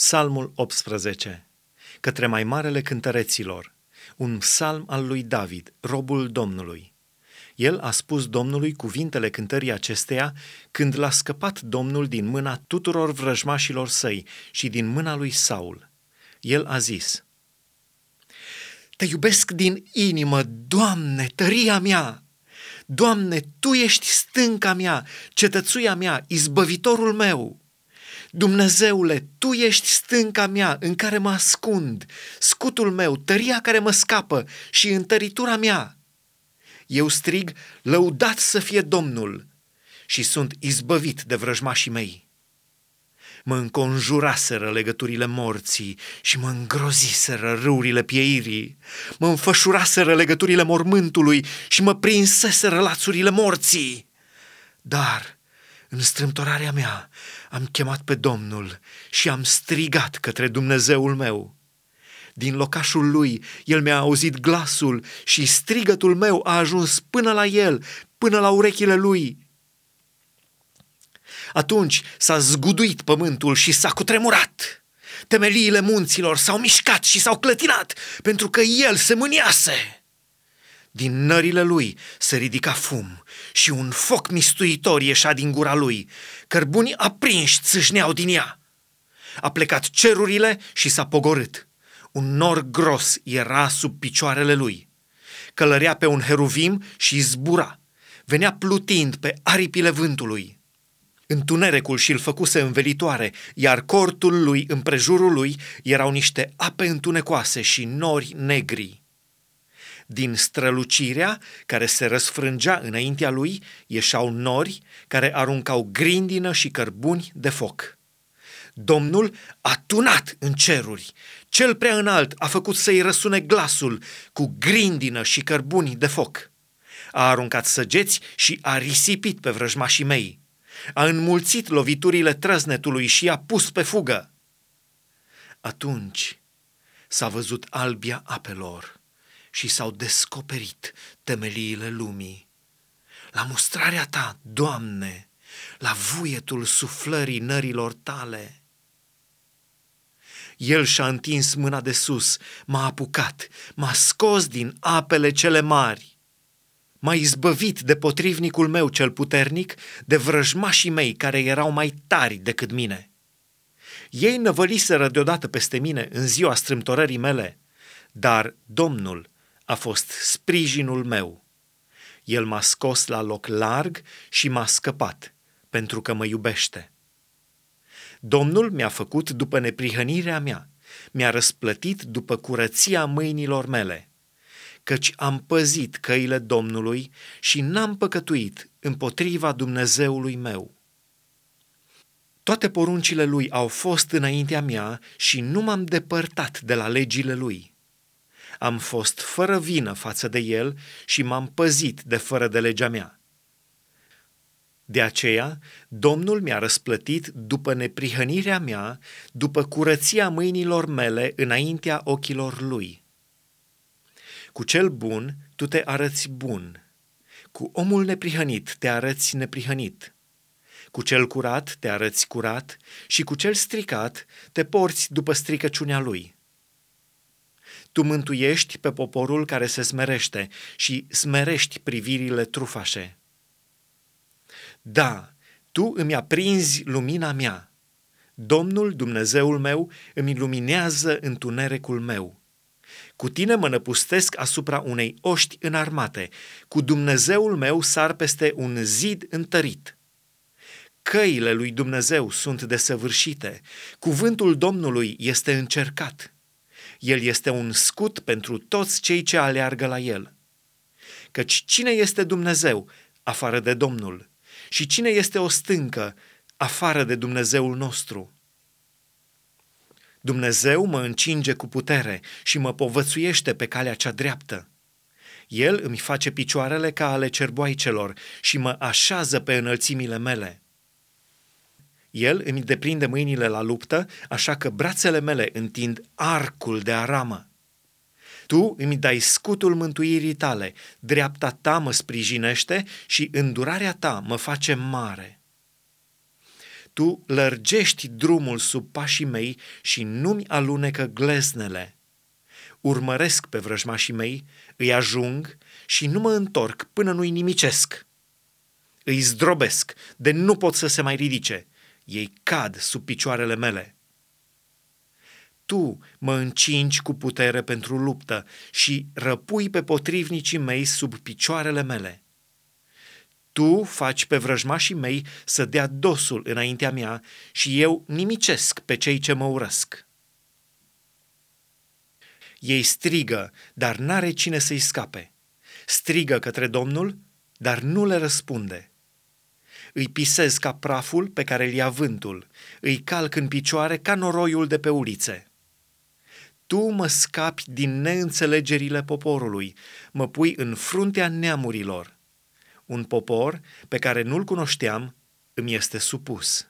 Psalmul 18 Către mai marele cântăreților Un psalm al lui David, robul Domnului El a spus Domnului cuvintele cântării acesteia când l-a scăpat Domnul din mâna tuturor vrăjmașilor săi și din mâna lui Saul. El a zis, Te iubesc din inimă, Doamne, tăria mea! Doamne, Tu ești stânca mea, cetățuia mea, izbăvitorul meu!' Dumnezeule, Tu ești stânca mea în care mă ascund, scutul meu, tăria care mă scapă și întăritura mea. Eu strig, lăudat să fie Domnul și sunt izbăvit de vrăjmașii mei. Mă înconjuraseră legăturile morții și mă îngroziseră râurile pieirii. Mă înfășuraseră legăturile mormântului și mă prinseseră lațurile morții. Dar în strâmtorarea mea am chemat pe Domnul și am strigat către Dumnezeul meu. Din locașul lui, el mi-a auzit glasul și strigătul meu a ajuns până la el, până la urechile lui. Atunci s-a zguduit pământul și s-a cutremurat. Temeliile munților s-au mișcat și s-au clătinat, pentru că el se mâniase. Din nările lui se ridica fum și un foc mistuitor ieșea din gura lui. Cărbuni aprinși țâșneau din ea. A plecat cerurile și s-a pogorât. Un nor gros era sub picioarele lui. Călărea pe un heruvim și zbura. Venea plutind pe aripile vântului. Întunericul și-l făcuse învelitoare, iar cortul lui împrejurul lui erau niște ape întunecoase și nori negri. Din strălucirea care se răsfrângea înaintea lui, ieșau nori care aruncau grindină și cărbuni de foc. Domnul a tunat în ceruri. Cel prea înalt a făcut să-i răsune glasul cu grindină și cărbuni de foc. A aruncat săgeți și a risipit pe vrăjmașii mei. A înmulțit loviturile trăznetului și i-a pus pe fugă. Atunci s-a văzut albia apelor și s-au descoperit temeliile lumii. La mustrarea ta, Doamne, la vuietul suflării nărilor tale. El și-a întins mâna de sus, m-a apucat, m-a scos din apele cele mari. M-a izbăvit de potrivnicul meu cel puternic, de vrăjmașii mei care erau mai tari decât mine. Ei năvăliseră deodată peste mine în ziua strâmtorării mele, dar Domnul a fost sprijinul meu. El m-a scos la loc larg și m-a scăpat, pentru că mă iubește. Domnul mi-a făcut după neprihănirea mea, mi-a răsplătit după curăția mâinilor mele, căci am păzit căile Domnului și n-am păcătuit împotriva Dumnezeului meu. Toate poruncile lui au fost înaintea mea și nu m-am depărtat de la legile lui. Am fost fără vină față de el și m-am păzit de fără de legea mea. De aceea, Domnul mi-a răsplătit după neprihănirea mea, după curăția mâinilor mele înaintea ochilor lui. Cu cel bun tu te arăți bun, cu omul neprihănit te arăți neprihănit, cu cel curat te arăți curat și cu cel stricat te porți după stricăciunea lui. Tu mântuiești pe poporul care se smerește și smerești privirile trufașe. Da, tu îmi aprinzi lumina mea. Domnul, Dumnezeul meu, îmi iluminează întunericul meu. Cu tine mă năpustesc asupra unei oști înarmate. Cu Dumnezeul meu sar peste un zid întărit. Căile lui Dumnezeu sunt desăvârșite. Cuvântul Domnului este încercat. El este un scut pentru toți cei ce aleargă la El. Căci cine este Dumnezeu afară de Domnul? Și cine este o stâncă afară de Dumnezeul nostru? Dumnezeu mă încinge cu putere și mă povățuiește pe calea cea dreaptă. El îmi face picioarele ca ale cerboaicelor și mă așează pe înălțimile mele. El îmi deprinde mâinile la luptă, așa că brațele mele întind arcul de aramă. Tu îmi dai scutul mântuirii tale, dreapta ta mă sprijinește și îndurarea ta mă face mare. Tu lărgești drumul sub pașii mei și nu-mi alunecă gleznele. Urmăresc pe vrăjmașii mei, îi ajung și nu mă întorc până nu-i nimicesc. Îi zdrobesc, de nu pot să se mai ridice. Ei cad sub picioarele mele. Tu mă încingi cu putere pentru luptă și răpui pe potrivnicii mei sub picioarele mele. Tu faci pe vrăjmașii mei să dea dosul înaintea mea și eu nimicesc pe cei ce mă urăsc. Ei strigă, dar n-are cine să-i scape. Strigă către Domnul, dar nu le răspunde. Îi pisez ca praful pe care îl ia vântul, îi calc în picioare ca noroiul de pe ulițe. Tu mă scapi din neînțelegerile poporului, mă pui în fruntea neamurilor. Un popor pe care nu-l cunoșteam îmi este supus.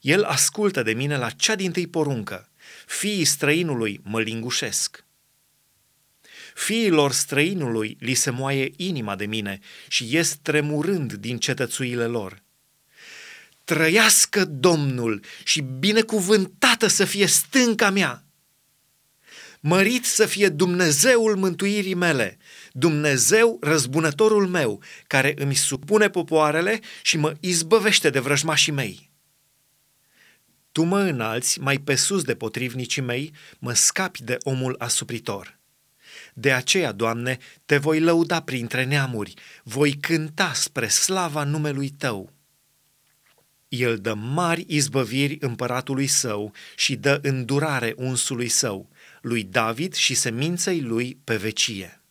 El ascultă de mine la cea din tâi poruncă. Fiii străinului mă lingușesc. Fiilor străinului li se moaie inima de mine și ies tremurând din cetățuile lor. Trăiască Domnul și binecuvântată să fie stânca mea! Mărit să fie Dumnezeul mântuirii mele, Dumnezeu răzbunătorul meu, care îmi supune popoarele și mă izbăvește de vrăjmașii mei. Tu mă înalți mai pe sus de potrivnicii mei, mă scapi de omul asupritor. De aceea, Doamne, te voi lăuda printre neamuri, voi cânta spre slava numelui Tău. El dă mari izbăviri împăratului său și dă îndurare unsului său, lui David și seminței lui pe vecie.